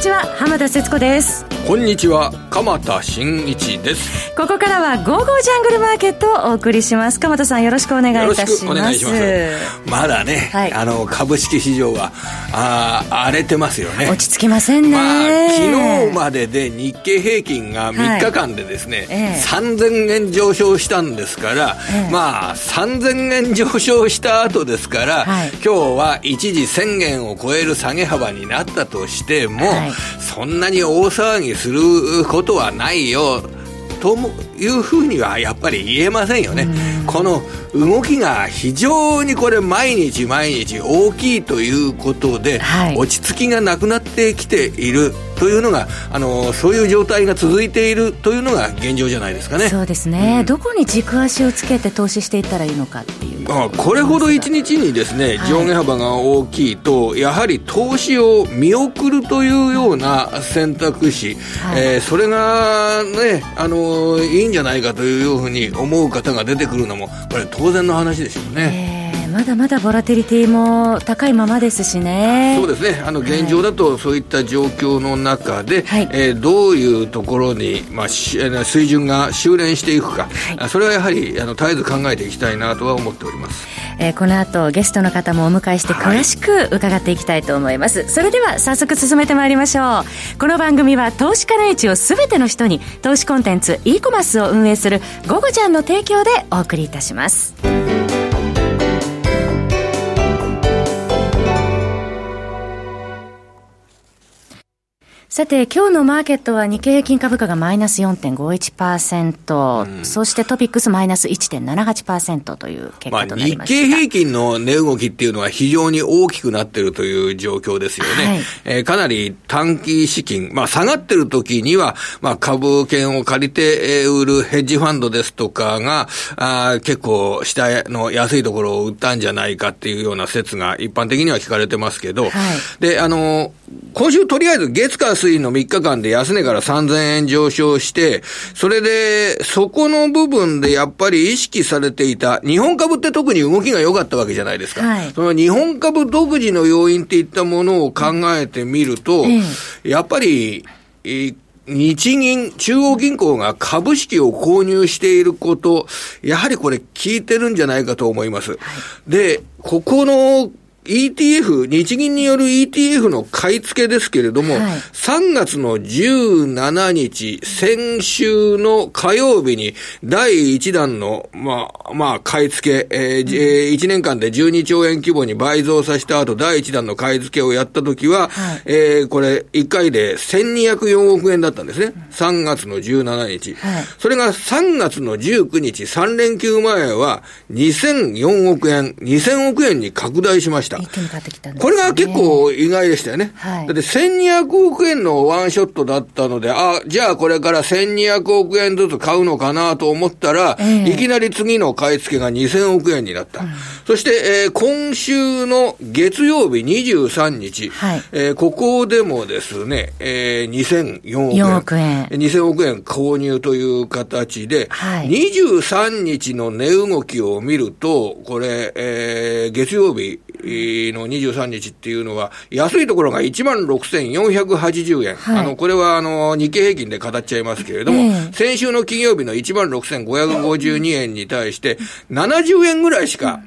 にちは浜田節子です。こんにちは鎌田新一です。ここからは「ゴーゴージャングルマーケット」をお送りします。鎌田さんよろしくお願いいたします。お願いします。まだね、はい、あの株式市場はあ荒れてますよね。落ち着きませんね、まあ、昨日までで日経平均が3日間でですね、はいえ。え、3000円上昇したんですから、ええ、まあ3000円上昇した後ですから、はい、今日は一時1000円を超える下げ幅になったとしても、はい、そんなに大騒ぎすることはないよというふうにはやっぱり言えませんよね。この動きが非常にこれ毎日毎日大きいということで、はい、落ち着きがなくなってきているというのがあのそういう状態が続いているというのが現状じゃないですかね。そうですね、うん、どこに軸足をつけて投資していったらいいのかっていうあこれほど1日にですね、上下幅が大きいとやはり投資を見送るというような選択肢、はい、えー、それがねあのいいんじゃないかというふうに思う方が出てくるのもこれ当然の話でしょうね。えーまだまだボラティリティも高いままですしね。そうですね。あの現状だとそういった状況の中で、はい、えー、どういうところに、まあ、水準が修練していくか、はい、それはやはりあの絶えず考えていきたいなとは思っております、えー、この後ゲストの方もお迎えして詳しく伺っていきたいと思います、はい、それでは早速進めてまいりましょう。この番組は投資家の位置を全ての人に投資コンテンツ e コマースを運営する「ゴゴちゃん」の提供でお送りいたしますさて、今日のマーケットは日経平均株価がマイナス4.51%、うん、そしてトピックスマイナス1.78%という結果となりました。まあ、日経平均の値動きっていうのは非常に大きくなっているという状況ですよね。はい、えー、かなり短期資金、まあ下がってる時には、まあ株券を借りて売るヘッジファンドですとかが、あ結構下の安いところを売ったんじゃないかっていうような説が一般的には聞かれてますけど、はい、で、あの、今週とりあえず月火水の3日間で安値から3000円上昇して、それで、そこの部分でやっぱり意識されていた、日本株って特に動きが良かったわけじゃないですか。はい、その日本株独自の要因っていったものを考えてみると、やっぱり、日銀、中央銀行が株式を購入していること、やはりこれ効いてるんじゃないかと思います。で、ここの ETF、日銀による ETF の買い付けですけれども、はい、3月の17日、先週の火曜日に第1弾の、まあ、まあ、買い付け、えー、うん、1年間で12兆円規模に倍増させた後、第1弾の買い付けをやったときは、はい、えー、これ、1回で1204億円だったんですね。3月の17日。はい、それが3月の19日、3連休前は2004億円、2000億円に拡大しました。した。一気に買ってきたんです、ね、これが結構意外でしたよね。はい、だって1200億円のワンショットだったので、あ、じゃあこれから1200億円ずつ買うのかなと思ったら、えー、いきなり次の買い付けが2000億円になった。うん、そして、えー、今週の月曜日23日、はい、えー、ここでもですね、えー、2004億円。億円。2000億円購入という形で、はい、23日の値動きを見ると、これ、えー、月曜日、の23日っていうのは、安いところが1万6480円。はい、あの、これはあの、日経平均で語っちゃいますけれども、えー、先週の金曜日の1万6552円に対して、70円ぐらいしか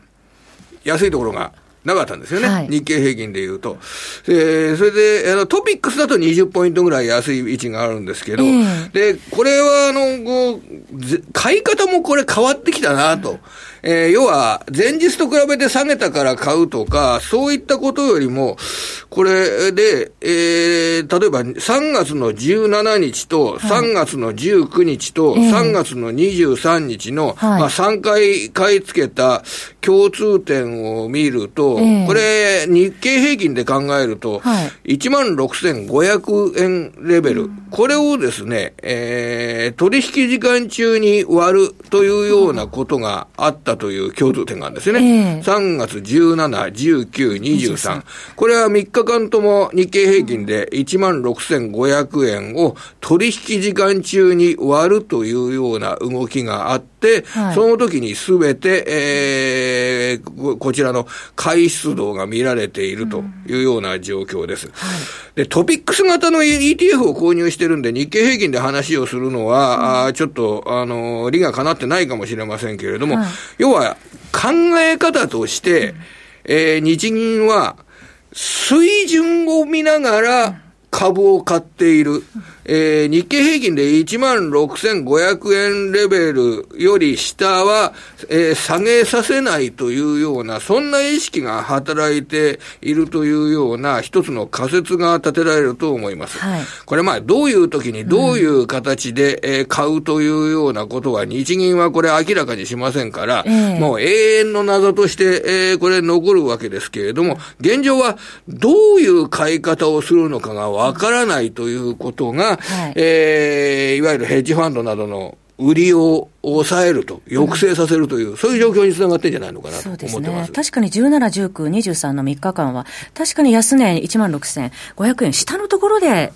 安いところがなかったんですよね。はい、日経平均で言うと。えー、それで、あの、トピックスだと20ポイントぐらい安い位置があるんですけど、えー、で、これは、あの、こう、買い方もこれ変わってきたなと。えー、要は、前日と比べて下げたから買うとか、そういったことよりも、これで、えー、例えば3月の17日と3月の19日と3月の23日の、はい、まあ、3回買い付けた共通点を見ると、これ、日経平均で考えると、1万6500円レベル、これをですね、えー、取引時間中に割るというようなことがあったという共通点があるんですよね。えー、3月17、19、23。これは3日間とも日経平均で1万6500円を取引時間中に割るというような動きがあって、はい、その時にすべて、えー、こちらの買い出動が見られているというような状況です。うん。はい、で、トピックス型の ETF を購入してるんで、日経平均で話をするのは、うん、あちょっと、あの、理がかなってないかもしれませんけれども、はい、要は考え方として、うん、えー、日銀は、水準を見ながら株を買っている。えー、日経平均で1万6500円レベルより下は、えー、下げさせないというような、そんな意識が働いているというような一つの仮説が立てられると思います。はい、これまあ、どういう時にどういう形で、えー、買うというようなことは日銀はこれ明らかにしませんから、えー、もう永遠の謎として、えー、これ残るわけですけれども、現状はどういう買い方をするのかがわからないということが、はい、えー、いわゆるヘッジファンドなどの売りを抑えると、抑制させるという、うん、そういう状況につながってんじゃないのかなと思ってます。ね、確かに17、19、23の3日間は、確かに安値1万6500円下のところで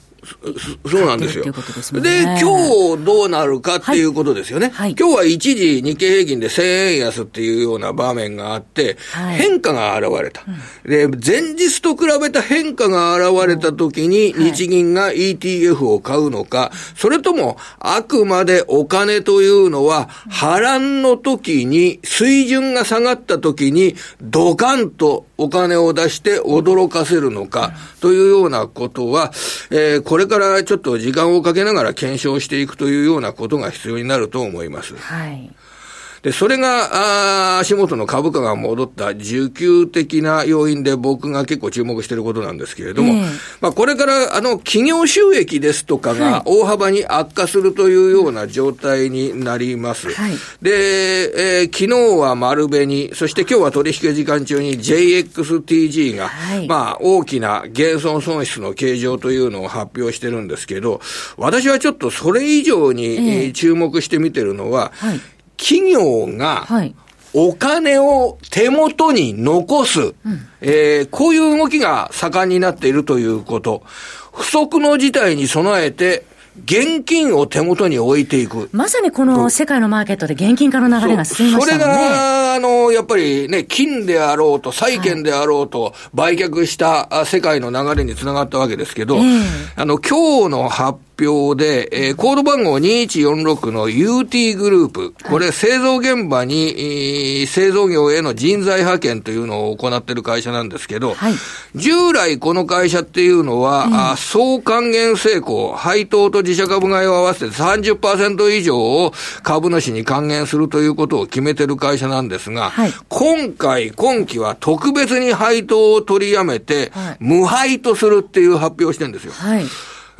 そうなんですよ。で、今日どうなるかっていうことですよね。はい、今日は一時日経平均で1000円安っていうような場面があって、はい、変化が現れた、うん、で、前日と比べた変化が現れた時に日銀が ETF を買うのか、それともあくまでお金というのは波乱の時に水準が下がった時にドカンとお金を出して驚かせるのかというようなことは、えー、これからちょっと時間をかけながら検証していくというようなことが必要になると思います。はい。で、それが、あ足元の株価が戻った需給的な要因で僕が結構注目していることなんですけれども、えー、まあこれからあの企業収益ですとかが大幅に悪化するというような状態になります。はい、で、えー、昨日は丸紅、そして今日は取引時間中に JXTG が、はい、まあ大きな減損損失の計上というのを発表してるんですけど、私はちょっとそれ以上に注目して見てるのは、はい企業が、お金を手元に残す、うん、えー、こういう動きが盛んになっているということ。不測の事態に備えて、現金を手元に置いていく。まさにこの世界のマーケットで現金化の流れが進みましたね。それが、あの、やっぱりね、金であろうと、債券であろうと、売却した世界の流れにつながったわけですけど、あの、今日の発表で、えー、コード番号2146の UT グループ、これ製造現場に、えー、製造業への人材派遣というのを行っている会社なんですけど、はい、従来この会社っていうのは、うん、あ総還元成功、配当と自社株買いを合わせて30%以上を株主に還元するということを決めてる会社なんですが、はい、今回、今期は特別に配当を取りやめて、はい、無配とするっていう発表をしてるんですよ。はい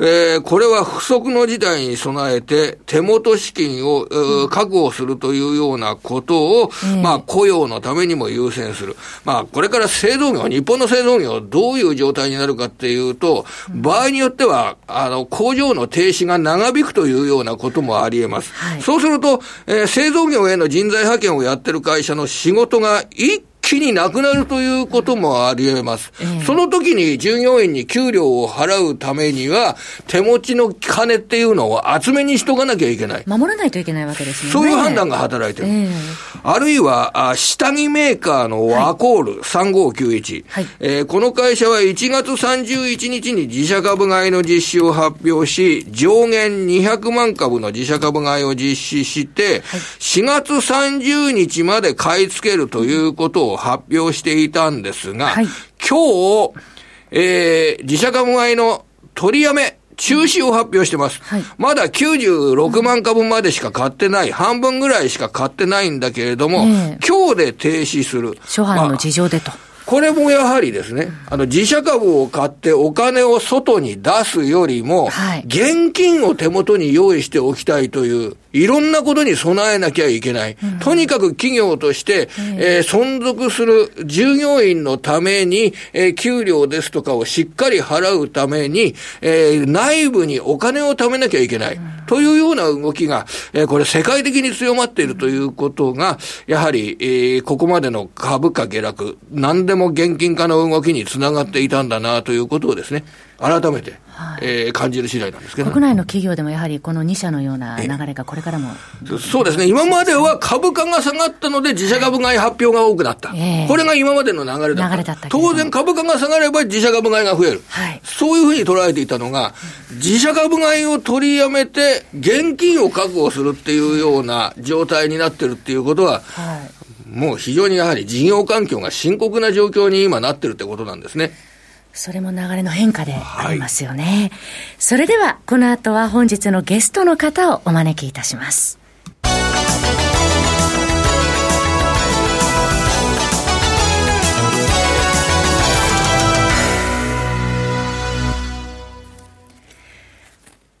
えー、これは不測の事態に備えて、手元資金を、うん、確保するというようなことを、えー、まあ、雇用のためにも優先する。まあ、これから製造業、日本の製造業、どういう状態になるかっていうと、場合によっては、あの、工場の停止が長引くというようなこともあり得ます。はい、そうすると、えー、製造業への人材派遣をやってる会社の仕事が一気になくなるということもあり得ます。えー、その時に従業員に給料を払うためには、手持ちの金っていうのを厚めにしとかなきゃいけない。守らないといけないわけですね。そういう判断が働いてる。えー、あるいは、あ下着メーカーのワコール3591、はいえー、この会社は1月31日に自社株買いの実施を発表し、上限200万株の自社株買いを実施して、はい、4月30日まで買い付けるということを発表していたんですが、はい、今日、えー、自社株買いの取りやめ、中止を発表してます。はい、まだ96万株までしか買ってない、半分ぐらいしか買ってないんだけれども、えー、今日で停止する。初版の事情でと。まあこれもやはりですね、あの、自社株を買ってお金を外に出すよりも、はい、現金を手元に用意しておきたいという、いろんなことに備えなきゃいけない。うん、とにかく企業として、えー、存続する従業員のために、えー、給料ですとかをしっかり払うために、えー、内部にお金を貯めなきゃいけない。うん、というような動きが、えー、これ世界的に強まっているということが、やはり、えー、ここまでの株価下落、何でも現金化の動きにつながっていたんだなということをですね、改めて、はい、えー、感じる次第なんですけど、国内の企業でもやはりこの2社のような流れがこれからも。そうですね、今までは株価が下がったので、自社株買い発表が多くなった、えー、これが今までの流れだった、だった当然、株価が下がれば自社株買いが増える、はい、そういうふうに捉えていたのが、自社株買いを取りやめて、現金を確保するっていうような状態になってるっていうことは、はい、もう非常にやはり事業環境が深刻な状況に今なってるってことなんですね。それも流れの変化でありますよね。はい、それでは、この後は本日のゲストの方をお招きいたします。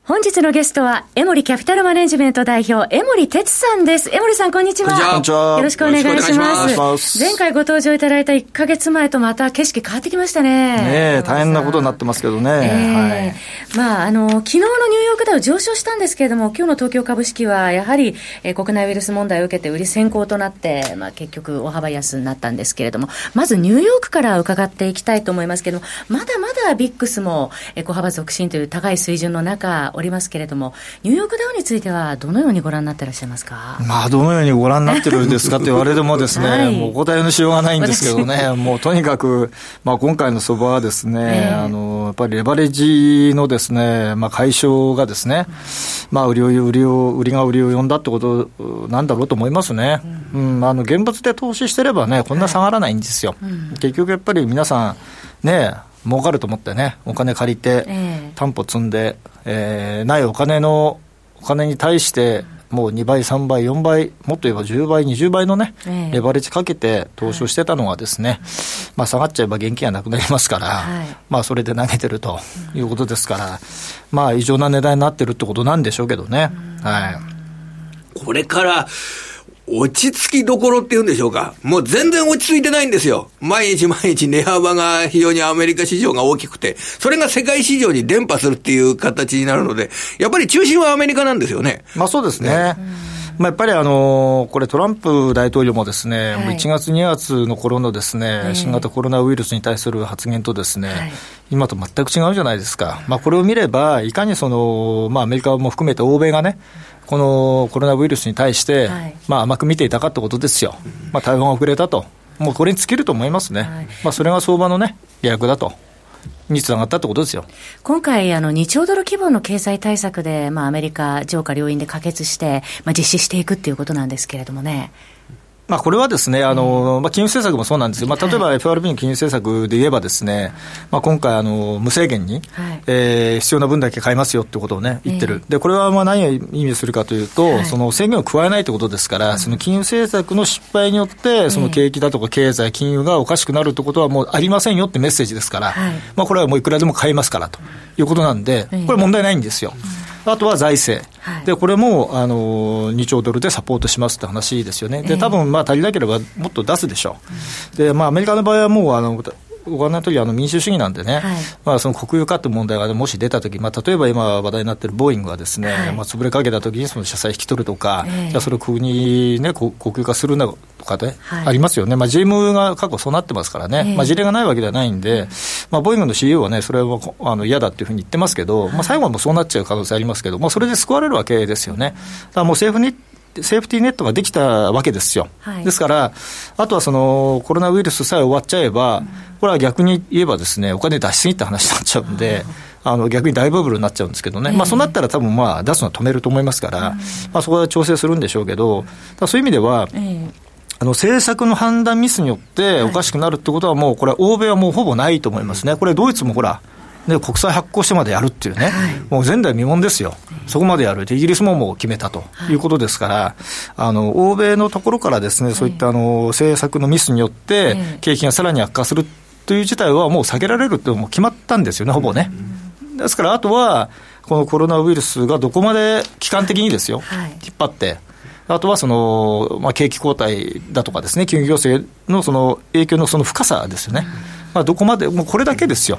本日のゲストは、エモリキャピタルマネジメント代表、エモリ哲さんです。エモリさん、こんにちは。こんにちは。よろしくお願いします。前回ご登場いただいた1か月前とまた景色変わってきましたね。ね大変なことになってますけどね。えー、はい。まあ、あの、昨日のニューヨークダウ上昇したんですけれども、今日の東京株式は、やはり、えー、国内ウイルス問題を受けて売り先行となって、まあ、結局、大幅安になったんですけれども、まずニューヨークから伺っていきたいと思いますけども、まだまだビックスも、えー、小幅続伸という高い水準の中、おりますけれども、ニューヨークダウについては、どのようにご覧になってらっしゃいますか、まあ、どのようにご覧になってるんですかって言われてもですね、はい、もうお答えのしようがないんですけどね、もうとにかく、まあ、今回の相場はですね、えー、あのやっぱりレバレッジのですね、まあ、解消がですね、まあ、売りを売りを売りが売りを呼んだってことなんだろうと思いますね、うん、うん、あの現物で投資してればね、こんな下がらないんですよ。はいうん、結局やっぱり皆さんね儲かると思ってね、お金借りて、担保積んで、えー、ないお金の、お金に対して、もう2倍、3倍、4倍、もっと言えば10倍、20倍のね、レバレッジかけて投資をしてたのがですね、まあ下がっちゃえば現金はなくなりますから、まあそれで投げてるということですから、まあ異常な値段になってるってことなんでしょうけどね。はい。これから落ち着きどころっていうんでしょうか。もう全然落ち着いてないんですよ。毎日毎日値幅が非常にアメリカ市場が大きくて、それが世界市場に伝播するっていう形になるので、やっぱり中心はアメリカなんですよね。まあそうですね。ねまあ、やっぱりあのこれ、トランプ大統領もですね、はい、1月、2月の頃のですね、新型コロナウイルスに対する発言とですね、はい、今と全く違うじゃないですか、まあ、これを見れば、いかにその、まあ、アメリカも含めて欧米がね、このコロナウイルスに対して、はい、まあ、甘く見ていたかってことですよ、まあ、対応が遅れたと、もうこれに尽きると思いますね、はい、まあ、それが相場のね、下落だと。につながったってことですよ。今回、あの2兆ドル規模の経済対策で、まあ、アメリカ、上下両院で可決して、まあ、実施していくっていうことなんですけれどもね。まあ、これはですね、あの、まあ、金融政策もそうなんですけど、まあ、例えば FRB の金融政策で言えばですね、まあ、今回、あの、無制限に、はい、えー、必要な分だけ買いますよってことをね、言ってる。で、これはまあ何を意味するかというと、はい、その制限を加えないということですから、その金融政策の失敗によって、その景気だとか経済、金融がおかしくなるということはもうありませんよってメッセージですから、はい、まあ、これはもういくらでも買いますからということなんで、これ問題ないんですよ。うんあとは財政、はい、でこれもあの2兆ドルでサポートしますって話ですよね、で多分まあ足りなければもっと出すでしょう、でまあ、アメリカの場合はもうあのご案内の通りあの民主主義なんでね、はい、まあ、その国有化という問題がもし出たとき、まあ、例えば今話題になっているボーイングはですね、はい、まあ、潰れかけたときにその社債引き取るとか、えー、じゃあそれを国ね、国有化するなとかで、はい、ありますよね、まあ、GM が過去そうなってますからね、えー、まあ、事例がないわけではないんで、まあ、ボーイングの CEO はね、それはあの嫌だっていうふうに言ってますけど、まあ、最後はもうそうなっちゃう可能性ありますけど、まあ、それで救われるわけですよね。だもう政府にセーフティーネットができたわけですよ、はい、ですから、あとはそのコロナウイルスさえ終わっちゃえば、これは逆に言えばですね、お金出しすぎって話になっちゃうんで、あの逆に大バブルになっちゃうんですけどね、まあ、そうなったら多分まあ出すのは止めると思いますから、まあ、そこは調整するんでしょうけど、そういう意味では、あの政策の判断ミスによっておかしくなるってことは、もうこれ、欧米はもうほぼないと思いますね、これ、ドイツもほら、で国債発行してまでやるっていうね、はい、もう前代未聞ですよ、そこまでやる、イギリスももう決めたとい。うことですから、はい、あの欧米のところからですねそういったあの政策のミスによって、景気がさらに悪化するという事態はもう避けられるってもう決まったんですよね、ほぼね。ですから、あとは、このコロナウイルスがどこまで期間的にですよ、はい、引っ張って、あとはその、まあ、景気後退だとかですね、金融行政のその影響のその深さですよね。まあ、どこまで、もうこれだけですよ。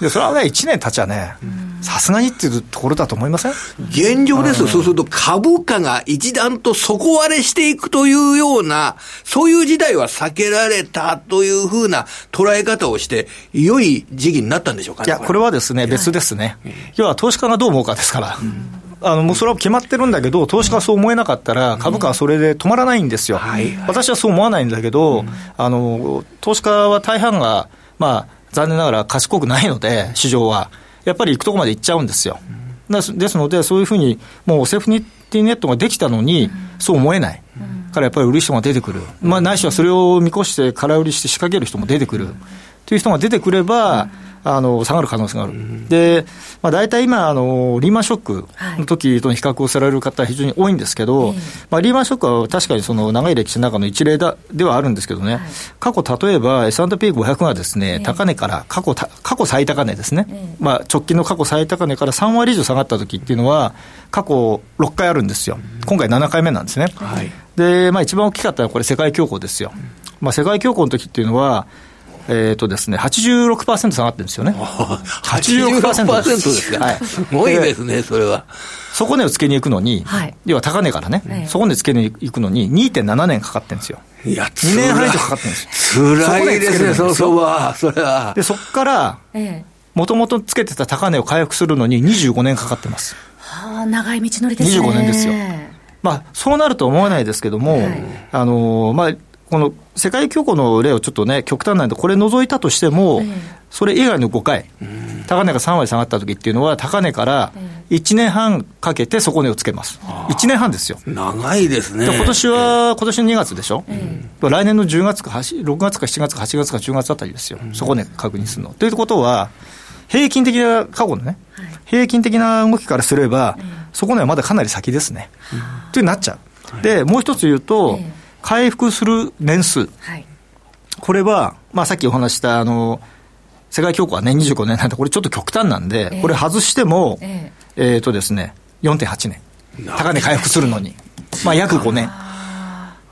で、それはね、1年経ちゃね、さすがにっていうところだと思いません？現状ですと、そうすると株価が一段と底割れしていくというような、そういう時代は避けられたというふうな捉え方をして、良い時期になったんでしょうか、ね、いや、これは。ですね、別ですね。要は投資家がどう思うかですから。うん。あのもうそれは決まってるんだけど、投資家はそう思えなかったら、株価はそれで止まらないんですよ、私はそう思わないんだけど、あの投資家は大半が、まあ、残念ながら賢くないので、市場は、やっぱり行くとこまで行っちゃうんですよ。ですので、そういうふうに、もうセーフティーネットができたのに、そう思えない。からやっぱり売る人が出てくる、まあ、ないしはそれを見越して空売りして仕掛ける人も出てくる。という人が出てくれば、あの下がる可能性がある、でまあ、大体今あの、リーマンショックの時との比較をされる方、非常に多いんですけど、はい、まあ、リーマンショックは確かにその長い歴史の中の一例だではあるんですけどね、はい、過去、例えば S&P500 がですね、高値から過去、過去最高値ですね、まあ、直近の過去最高値から3割以上下がった時っていうのは、過去6回あるんですよ、今回7回目なんですね。はい、で、まあ、一番大きかったのはこれ、世界恐慌ですよ。まあ、世界恐慌の時っていうのは、えっ、ー、とですね、86%下がってるんですよね。86%ですか？はい。すごいですね、それは。底値をつけに行くのに、はい、要は高値からね、はい、底値つけに行くのに2.7年かかってるんですよ。いや、2年半以上かかってるんですよ。辛いですね、そうそうは、それは。で、そこから、もともとつけてた高値を回復するのに25年かかってます。はあ、長い道のりですね。25年ですよ。まあ、そうなると思わないですけども、はい、あのまあ、この世界恐慌の例をちょっとね、極端なんで、これ除いたとしても、それ以外の5回、高値が3割下がった時っていうのは、高値から1年半かけて底値をつけます。1年半ですよ。長いですね。今年は、今年の2月でしょ、う来年の10月か、6月か7月か8月か10月あたりですよ、底値確認するの。ということは、平均的な、過去のね、平均的な動きからすれば、底値はまだかなり先ですね。というなっちゃう。で、もう一つ言うと、回復する年数、はい、これは、まあ、さっきお話したあの世界恐慌はね、25年なんで、これちょっと極端なんで、えー、これ外しても、えー、えー、とですね、4.8年、高値回復するのに、まあ、約5年。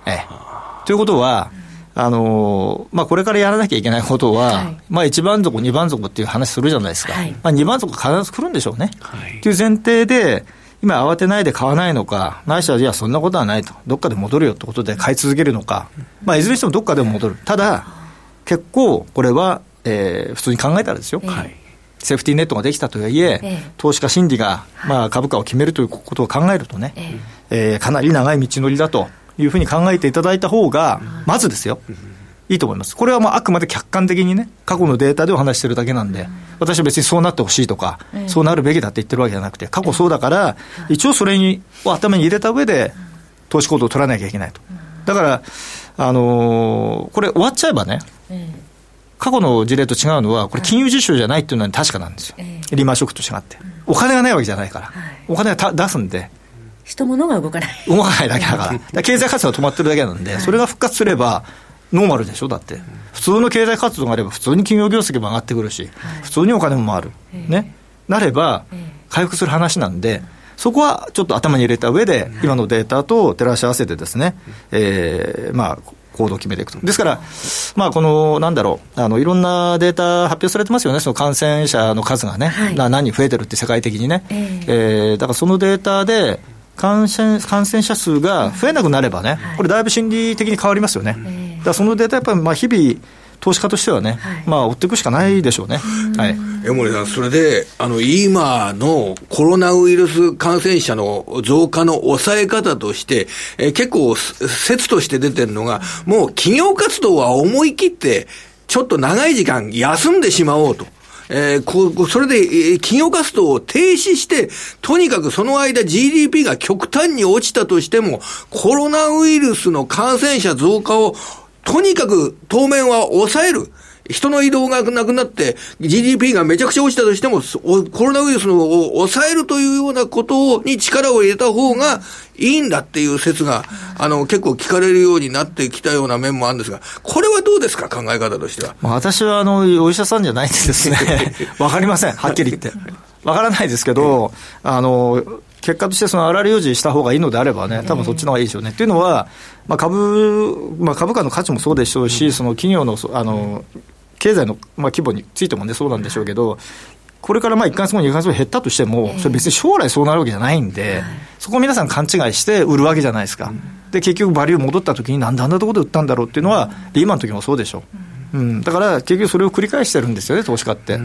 えー、ということは、あのまあ、これからやらなきゃいけないことは、はい、まあ、1番底、2番底っていう話するじゃないですか、はい、まあ、2番底必ず来るんでしょうね。はい、という前提で、今慌てないで買わないのか、ないしは、いや、そんなことはないと。どっかで戻るよってことで買い続けるのか。まあ、いずれにしてもどっかでも戻る。ただ、結構、これは、えー、普通に考えたらですよ。はい。セーフティーネットができたとはいえ、え投資家心理が、まあ、株価を決めるということを考えるとね、ええー、かなり長い道のりだというふうに考えていただいた方が、まずですよ、いいと思います。これはまああくまで客観的にね、過去のデータでお話してるだけなんで、私は別にそうなってほしいとか、そうなるべきだって言ってるわけじゃなくて、過去そうだから、一応それに頭に入れた上で、投資行動を取らなきゃいけないと。だから、あのー、これ終わっちゃえばね、過去の事例と違うのは、これ金融実証じゃないっていうのは確かなんですよ。リーマンショックと違って。お金がないわけじゃないから。お金は出すんで。人物が動かない。動かないだけだから。から経済活動が止まってるだけなんで、それが復活すれば、ノーマルでしょ、だって、普通の経済活動があれば、普通に企業業績も上がってくるし、普通にお金も回る、ね、なれば、回復する話なんで、そこはちょっと頭に入れた上で、今のデータと照らし合わせてですね、えー、まあ、行動を決めていくと。ですから、まあ、この、なんだろう、あの、いろんなデータ発表されてますよね、その感染者の数がね、はい、何人増えてるって世界的にね。えー、えー、だからそのデータで、感染感染者数が増えなくなればね、これ、だいぶ心理的に変わりますよね。だそのデータ、やっぱりまあ日々、投資家としてはね、はい、まあ追っていくしかないでしょうね。はい。江森さん、それで、あの、今のコロナウイルス感染者の増加の抑え方として、えー、結構説として出てるのが、もう企業活動は思い切って、ちょっと長い時間休んでしまおうと。えー、こそれで、えー、企業活動を停止して、とにかくその間 GDP が極端に落ちたとしても、コロナウイルスの感染者増加をとにかく当面は抑える。人の移動がなくなって GDP がめちゃくちゃ落ちたとしても、コロナウイルスを抑えるというようなことに力を入れた方がいいんだっていう説が、あの、結構聞かれるようになってきたような面もあるんですが、これはどうですか、考え方としては？私は、あの、お医者さんじゃないんでですね、わかりません、はっきり言って。わからないですけど、あの、結果としてその粗利用事した方がいいのであればね、多分そっちの方がいいでしょうね。っていうのは、まあ、株、まあ、株価の価値もそうでしょうし、その企業のあの経済の、まあ、規模についてもね、そうなんでしょうけど、これからまあ1か月後、2か月後減ったとしても、それ別に将来そうなるわけじゃないんで、そこを皆さん勘違いして売るわけじゃないですか。で、結局バリュー戻った時に、なんであんなところで売ったんだろうっていうのは、リーマンの時もそうでしょ。うん、だから結局それを繰り返してるんですよね、投資家って。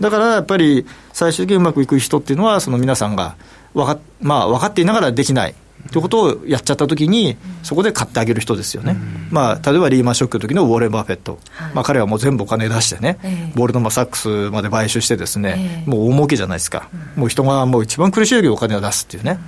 だからやっぱり最終的にうまくいく人っていうのは、その皆さんが分か,、まあ、分かっていながらできない。ということをやっちゃったときに、そこで買ってあげる人ですよね、まあ、例えばリーマンショックの時のウォーレン・バフェット、まあ、彼はもう全部お金出してね、ボールドマ・サックスまで買収してですね、もう大儲けじゃないですか、もう人がもう一番苦しい時お金を出すっていうね、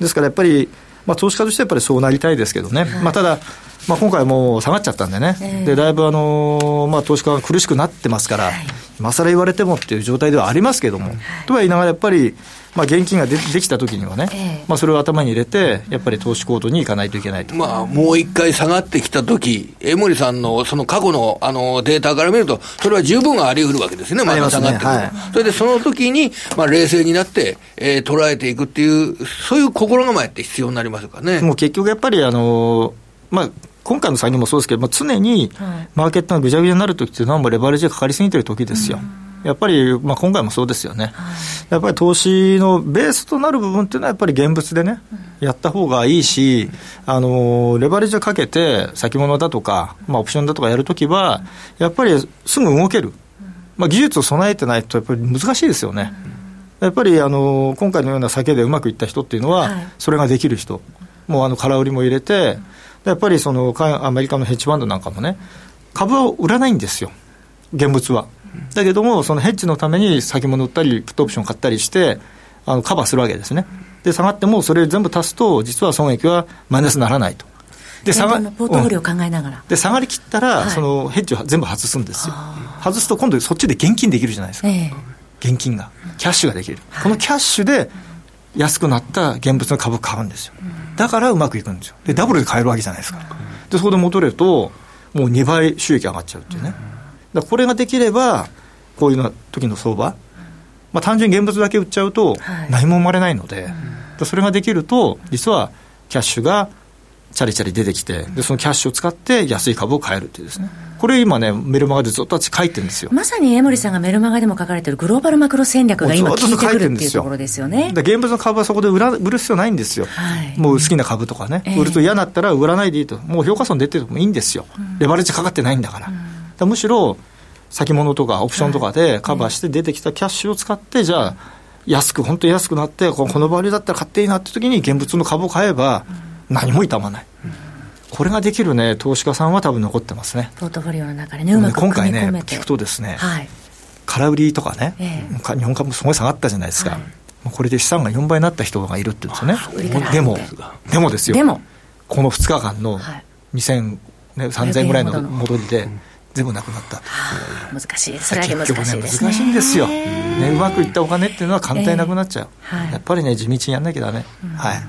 ですからやっぱり、まあ、投資家としてやっぱりそうなりたいですけどね、まあ、ただ、まあ、今回もう下がっちゃったんでね、でだいぶあの、まあ、投資家が苦しくなってますから、今更言われてもっていう状態ではありますけれども、とは言いながらやっぱり、まあ、現金がでできたときにはね、ええ、まあ、それを頭に入れて、やっぱり投資行動に行かないといけないと、まあ、もう一回下がってきたとき、江森さんのその過去のあのデータから見ると、それは十分あり得るわけですね、まだ下がってくる、ねはい、それでその時に、まあ、冷静になって、えー、捉えていくっていう、そういう心構えって必要になりますかね。もう結局やっぱりあのまあ今回の債務もそうですけど、まあ、常にマーケットがぐちゃぐちゃになるときっていうのは、もうレバレッジがかかりすぎてるときですよ。うん。やっぱり、まあ、今回もそうですよね、はい、やっぱり投資のベースとなる部分っていうのは、やっぱり現物でね、うん、やった方がいいし、あのレバレッジをかけて、先物だとか、まあ、オプションだとかやるときは、やっぱりすぐ動ける、まあ、技術を備えてないと、やっぱり難しいですよね。やっぱりあの今回のような酒でうまくいった人っていうのは、それができる人、もうあの空売りも入れて、やっぱりそのアメリカのヘッジファンドなんかもね、株は売らないんですよ、現物は。だけども、そのヘッジのために先物売ったり、プットオプション買ったりして、あのカバーするわけですね。で、下がっても、それ全部足すと、実は損益はマイナスにならないと。で下がポートフォリオを考えながら、うん、で下がりきったら、はい、そのヘッジを全部外すんですよ、外すと今度、そっちで現金できるじゃないですか、えー、現金が、キャッシュができる、はい、このキャッシュで安くなった現物の株を買うんですよ、だからうまくいくんですよ、でダブルで買えるわけじゃないですか、でそこで戻れると、もう2倍収益上がっちゃうっていうね。だこれができれば、こういうの時の相場、まあ、単純に現物だけ売っちゃうと、何も生まれないので、はい、それができると、実はキャッシュがチャリチャリ出てきて、でそのキャッシュを使って安い株を買えるっていうですね。これ今ね、メルマガでずっと私書いてるんですよ。まさに江森さんがメルマガでも書かれてるグローバルマクロ戦略が今効いてくるっていうところですよね。で現物の株はそこで売ら売る必要ないんですよ。はい、もう好きな株とかね、売ると嫌だったら売らないでいいと。もう評価損出ててもいいんですよ。レバレッジかかってないんだから。うん、からむしろ、先物とかオプションとかでカバーして出てきたキャッシュを使って、じゃあ、安く、本当に安くなって、このバリューだったら買っていいなって時に現物の株を買えば、何も傷まない。これができるね、投資家さんは多分残ってますね。ポートフォリオの中でね、うまく今回ね、聞くとですね、はい、空売りとかね、えー、日本株すごい下がったじゃないですか。はい、これで資産が4倍になった人がいるって言うんですよね。でも、でも。ですよ。でも、この2日間の2000、ね、3000円ぐらいの戻りで、全部なくなった、はあ、難しい。それだけ難しいですね、ね、難しいんですよ、ね、うまくいったお金っていうのは簡単になくなっちゃう、えーはい、やっぱりね地道にやんなきゃだめ、うん、はい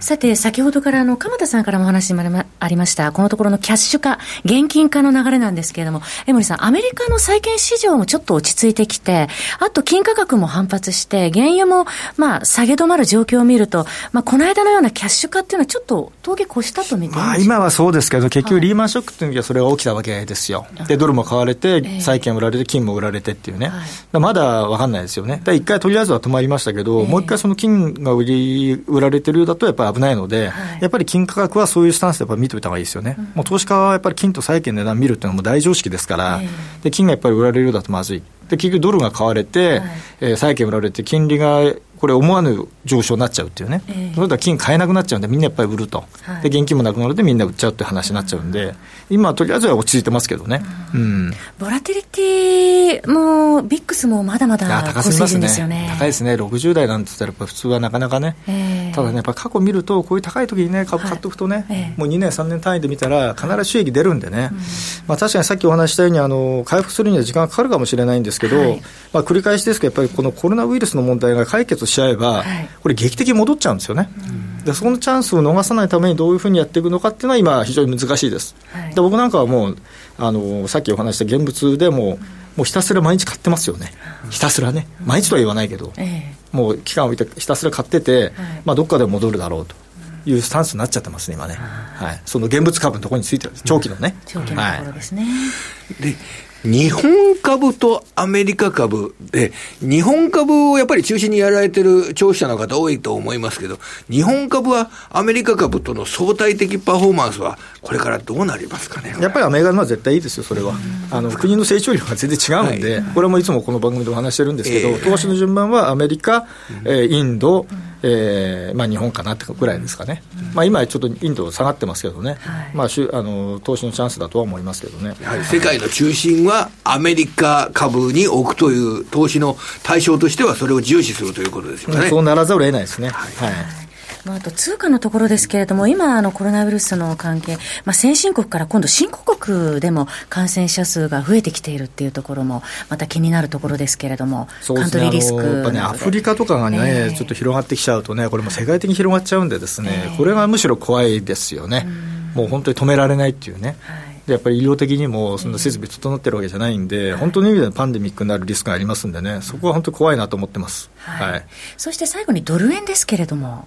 さて、先ほどからあの鎌田さんからもお話もありました、このところのキャッシュ化、現金化の流れなんですけれども、江森さん、アメリカの債券市場もちょっと落ち着いてきて、あと金価格も反発して、原油もまあ下げ止まる状況を見ると、まあ、この間のようなキャッシュ化っていうのは、ちょっと峠越したと見てまあ今はそうですけど、結局、リーマンショックっていう時はそれが起きたわけですよ、でドルも買われて、債券売られて、金も売られてっていうね、まだ分かんないですよね、一回とりあえずは止まりましたけど、もう一回その金が売り売られてるようだと、やっぱり危ないので、やっぱり金価格はそういうスタンスでやっぱ見ておいた方がいいですよね、うん、もう投資家はやっぱり金と債券の値段見るっていうのも大常識ですから、で金がやっぱり売られるようだとまずい、で結局ドルが買われて、はい、えー、債券売られて、金利がこれ、思わぬ上昇になっちゃうっていうね、えー、それでは金買えなくなっちゃうんで、みんなやっぱり売ると、はい、で現金もなくなるので、みんな売っちゃうって話になっちゃうんで、今、とりあえずは落ち着いてますけどね、うん、うん、ボラティリティも、ビックスもまだまだ高すぎますね、ね。高いですね、60代なんて言ったら、普通はなかなかね、えー、ただね、やっぱ過去見ると、こういう高い時にね、株買っておくとね、はい、もう2年、3年単位で見たら、必ず収益出るんでね、まあ、確かにさっきお話したようにあの、回復するには時間がかかるかもしれないんですけど、はい、まあ、繰り返しですけど、やっぱりこのコロナウイルスの問題が解決しちゃえば、これ、劇的に戻っちゃうんですよね。でそのチャンスを逃さないためにどういうふうにやっていくのかっていうのは今非常に難しいです、はい、で僕なんかはもうあのさっきお話した現物でももうひたすら毎日買ってますよね、ひたすらね。毎日とは言わないけど、えー、もう期間を置いてひたすら買ってて、はい、まあ、どっかで戻るだろうというスタンスになっちゃってますね、今ね、はい、その現物株のところについては、長期のね。長期のところですね、はい、で日本株とアメリカ株で、日本株をやっぱり中心にやられてる長期者の方多いと思いますけど、日本株はアメリカ株との相対的パフォーマンスは、これからどうなりますかね？やっぱりアメリカのは絶対いいですよ、それは。あの国の成長率が全然違うんで、はい、これもいつもこの番組でお話してるんですけど、えー、投資の順番はアメリカ、えー、インド、えーまあ、日本かなってぐらいですかね、まあ、今、ちょっとインド下がってますけどね、はい、まあ、あの投資のチャンスだとは思いますけどね、はい、世界の中心はアメリカ株に置くという投資の対象としては、それを重視するということですよね。そうならざるを得ないですね。はい、はいまあ、あと通貨のところですけれども、今、あのコロナウイルスの関係、まあ、先進国から今度、新興国でも感染者数が増えてきているっていうところも、また気になるところですけれども、カントリーリスク。やっぱね、アフリカとかがね、えー、ちょっと広がってきちゃうとね、これも世界的に広がっちゃうんで、ですね、えー、これがむしろ怖いですよね、もう本当に止められないっていうね。はい。やっぱり医療的にもそんな設備整ってるわけじゃないんで、本当の意味でパンデミックになるリスクがありますんでね、そこは本当に怖いなと思ってます。はい、はい、そして最後にドル円ですけれども。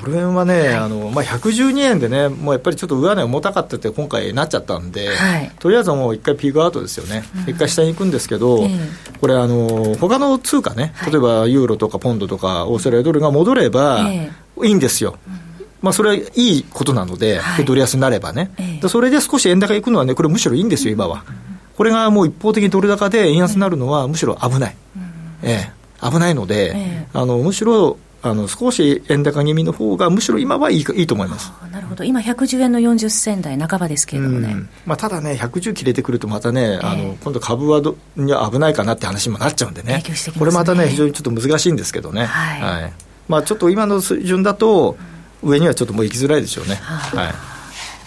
ドル円はね、はい、あのまあ、112円でね、もうやっぱりちょっと上値重たかったって今回なっちゃったんで、はい、とりあえずもう一回ピークアウトですよね、一、うん、回下に行くんですけど、これあの、他の通貨ね、例えばユーロとかポンドとかオーストラリアドルが戻ればいいんですよ。うん。まあ、それはいいことなので、はい、ドル安になればね、ええ、それで少し円高いくのはね、これむしろいいんですよ、今は。これがもう一方的にドル高で円安になるのは、むしろ危ない。ええ、危ないので、え、あのむしろあの少し円高気味の方がむしろ今はいいいいと思います。なるほど、今、110円の40銭台半ばですけれどもね、まあ、ただね、110切れてくると、またね、あの今度、株はどには危ないかなって話にもなっちゃうんでね、ね。これまたね、非常にちょっと難しいんですけどね、はい、はい、まあ、ちょっと今の水準だと、上にはちょっともう行きづらいでしょうね。はい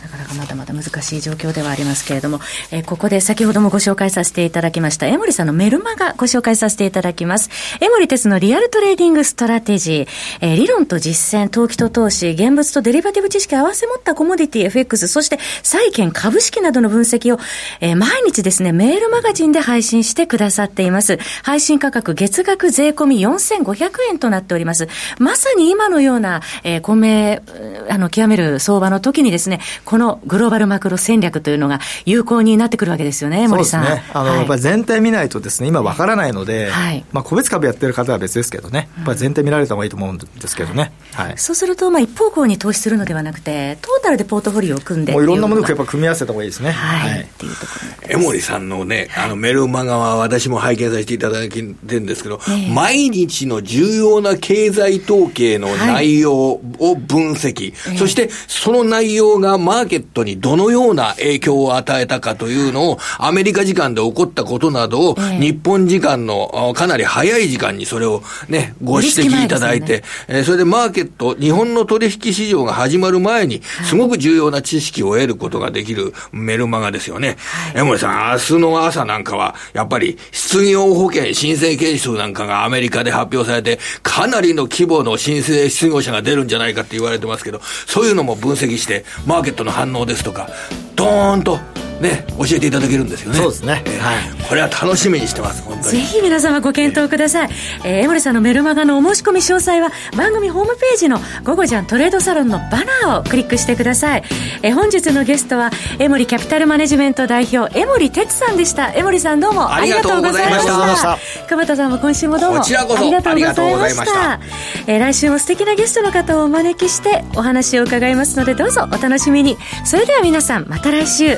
なかなかまだまだ難しい状況ではありますけれども、えー、ここで先ほどもご紹介させていただきました、江守さんのメルマガご紹介させていただきます。江守哲のリアルトレーディングストラテジー、えー、理論と実践、投機と投資、現物とデリバティブ知識を合わせ持ったコモディティ FX、そして債券、株式などの分析を、えー、毎日ですね、メールマガジンで配信してくださっています。配信価格月額税込み4500円となっております。まさに今のような、えー、米、あの、極める相場の時にですね、このグローバルマクロ戦略というのが有効になってくるわけですよね、森さん。ね、あの、はい、やっぱり全体見ないとですね、今わからないので、はい、まあ個別株やってる方は別ですけどね、やっぱり全体見られた方がいいと思うんですけどね。はい、そうすると、まあ一方向に投資するのではなくて、トータルでポートフォリオを組んでもういろんなものをやっぱ組み合わせた方がいいですね。はい。はい、っていうところ江森さんのね、あのメルマガは私も拝見させていただいてるんですけど、毎日の重要な経済統計の内容を分析、そしてその内容がマーケットにどのような影響を与えたかというのを、アメリカ時間で起こったことなどを、日本時間のかなり早い時間にそれをね、ご指摘いただいて、えそれでマーケット、日本の取引市場が始まる前に、すごく重要な知識を得ることができるメルマガですよね。江森さん、明日の朝なんかは、やっぱり失業保険申請件数なんかがアメリカで発表されて、かなりの規模の申請失業者が出るんじゃないかって言われてますけど、そういうのも分析して、マーケットの反応ですとか、ドーンとね、教えていただけるんですよね。そうですね。えー、はい。これは楽しみにしてます、本当に。ぜひ皆様ご検討ください。えー、江森さんのメルマガのお申し込み詳細は番組ホームページの午後じゃんトレードサロンのバナーをクリックしてください。えー、本日のゲストは、江森キャピタルマネジメント代表、江森哲さんでした。江森さんどうもありがとうございました。した鎌田さんも今週もどうも。こちらこそありがとうございました。えー、来週も素敵なゲストの方をお招きしてお話を伺いますので、どうぞお楽しみに。それでは皆さん、また来週。